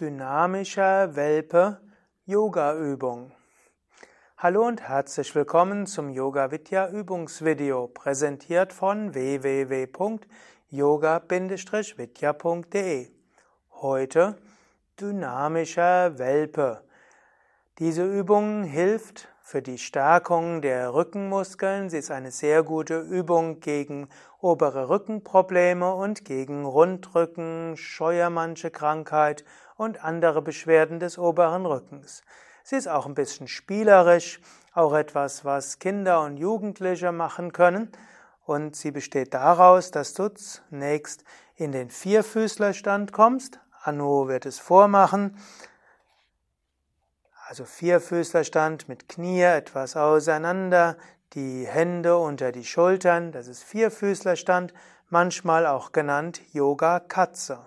Dynamischer Welpe Yoga-Übung. Hallo und herzlich willkommen zum Yoga Vidya Übungsvideo, präsentiert von www.yoga-vidya.de. Heute dynamischer Welpe. Diese Übung hilft für die Stärkung der Rückenmuskeln. Sie ist eine sehr gute Übung gegen obere Rückenprobleme und gegen Rundrücken, Scheuermannsche-Krankheit und andere Beschwerden des oberen Rückens. Sie ist auch ein bisschen spielerisch, auch etwas, was Kinder und Jugendliche machen können. Und sie besteht daraus, dass du zunächst in den Vierfüßlerstand kommst. Anu wird es vormachen. Also Vierfüßlerstand mit Knie etwas auseinander, die Hände unter die Schultern, das ist Vierfüßlerstand, manchmal auch genannt Yoga Katze.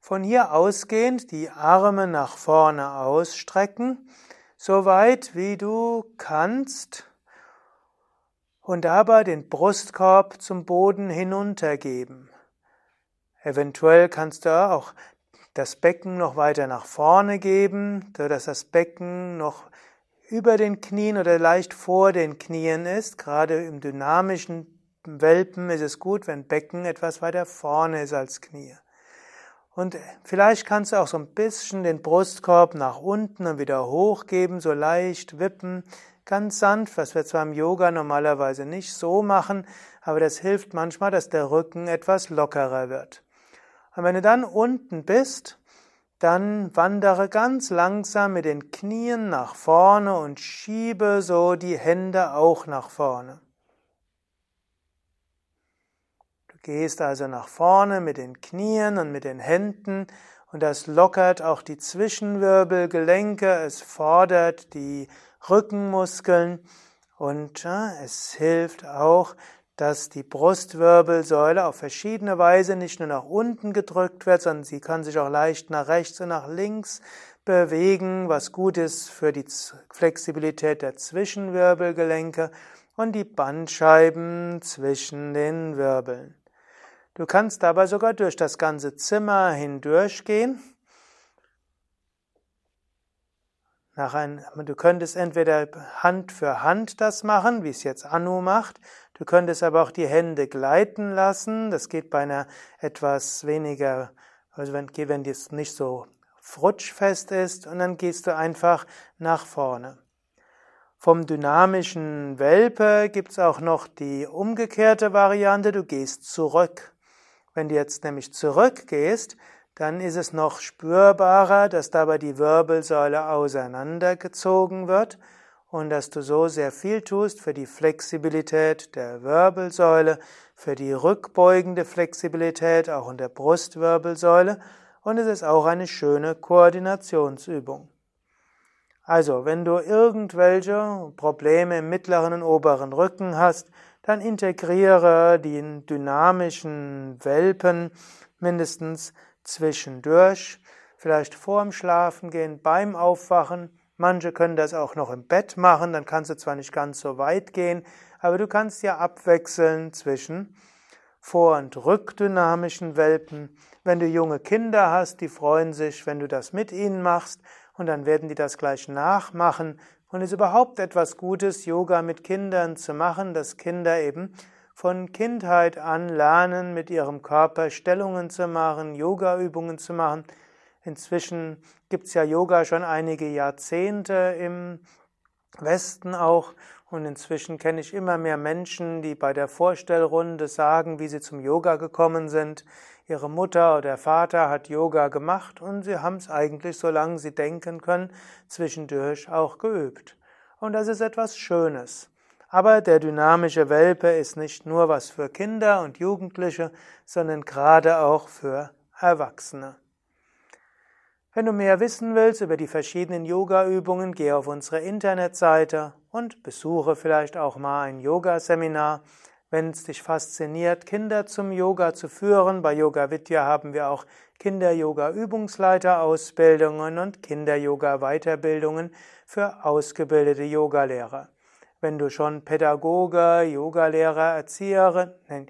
Von hier ausgehend die Arme nach vorne ausstrecken, so weit wie du kannst und dabei den Brustkorb zum Boden hinuntergeben. Eventuell kannst du auch das Becken noch weiter nach vorne geben, sodass das Becken noch über den Knien oder leicht vor den Knien ist. Gerade im dynamischen Welpen ist es gut, wenn Becken etwas weiter vorne ist als Knie. Und vielleicht kannst du auch so ein bisschen den Brustkorb nach unten und wieder hochgeben, so leicht wippen, ganz sanft, was wir zwar im Yoga normalerweise nicht so machen, aber das hilft manchmal, dass der Rücken etwas lockerer wird. Und wenn du dann unten bist, dann wandere ganz langsam mit den Knien nach vorne und schiebe so die Hände auch nach vorne. Du gehst also nach vorne mit den Knien und mit den Händen und das lockert auch die Zwischenwirbelgelenke, es fordert die Rückenmuskeln und es hilft auch, dass die Brustwirbelsäule auf verschiedene Weise nicht nur nach unten gedrückt wird, sondern sie kann sich auch leicht nach rechts und nach links bewegen, was gut ist für die Flexibilität der Zwischenwirbelgelenke und die Bandscheiben zwischen den Wirbeln. Du kannst dabei sogar durch das ganze Zimmer hindurchgehen ein, du könntest entweder Hand für Hand das machen, wie es jetzt Anu macht. Du könntest aber auch die Hände gleiten lassen. Das geht bei einer etwas weniger, also wenn, wenn das nicht so frutschfest ist. Und dann gehst du einfach nach vorne. Vom dynamischen Welpe gibt's auch noch die umgekehrte Variante. Du gehst zurück. Wenn du jetzt nämlich zurückgehst, dann ist es noch spürbarer, dass dabei die Wirbelsäule auseinandergezogen wird und dass du so sehr viel tust für die Flexibilität der Wirbelsäule, für die rückbeugende Flexibilität auch in der Brustwirbelsäule und es ist auch eine schöne Koordinationsübung. Also, wenn du irgendwelche Probleme im mittleren und oberen Rücken hast, dann integriere den dynamischen Welpen mindestens zwischendurch, vielleicht vorm Schlafengehen, beim Aufwachen. Manche können das auch noch im Bett machen, dann kannst du zwar nicht ganz so weit gehen, aber du kannst ja abwechseln zwischen vor- und rückdynamischen Welpen. Wenn du junge Kinder hast, die freuen sich, wenn du das mit ihnen machst und dann werden die das gleich nachmachen. Und es ist überhaupt etwas Gutes, Yoga mit Kindern zu machen, dass Kinder eben von Kindheit an lernen, mit ihrem Körper Stellungen zu machen, Yoga-Übungen zu machen. Inzwischen gibt es ja Yoga schon einige Jahrzehnte im Westen auch. Und inzwischen kenne ich immer mehr Menschen, die bei der Vorstellrunde sagen, wie sie zum Yoga gekommen sind. Ihre Mutter oder Vater hat Yoga gemacht und sie haben es eigentlich, solange sie denken können, zwischendurch auch geübt. Und das ist etwas Schönes. Aber der dynamische Welpe ist nicht nur was für Kinder und Jugendliche, sondern gerade auch für Erwachsene. Wenn du mehr wissen willst über die verschiedenen Yoga-Übungen, geh auf unsere Internetseite und besuche vielleicht auch mal ein Yoga-Seminar. Wenn es dich fasziniert, Kinder zum Yoga zu führen, bei Yoga Vidya haben wir auch Kinder-Yoga-Übungsleiter-Ausbildungen und Kinder-Yoga-Weiterbildungen für ausgebildete Yogalehrer. Wenn du schon Pädagoge, Yogalehrer, Erzieherin,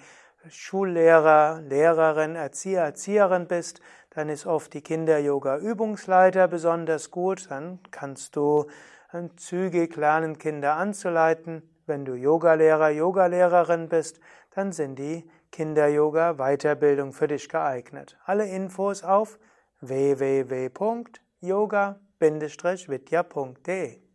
Schullehrer, Lehrerin, Erzieher, Erzieherin bist, dann ist oft die Kinder-Yoga-Übungsleiter besonders gut. Dann kannst du ähm, zügig lernen, Kinder anzuleiten. Wenn du Yogalehrer, Yogalehrerin bist, dann sind die Kinder-Yoga-Weiterbildung für dich geeignet. Alle Infos auf www.yoga-vidya.de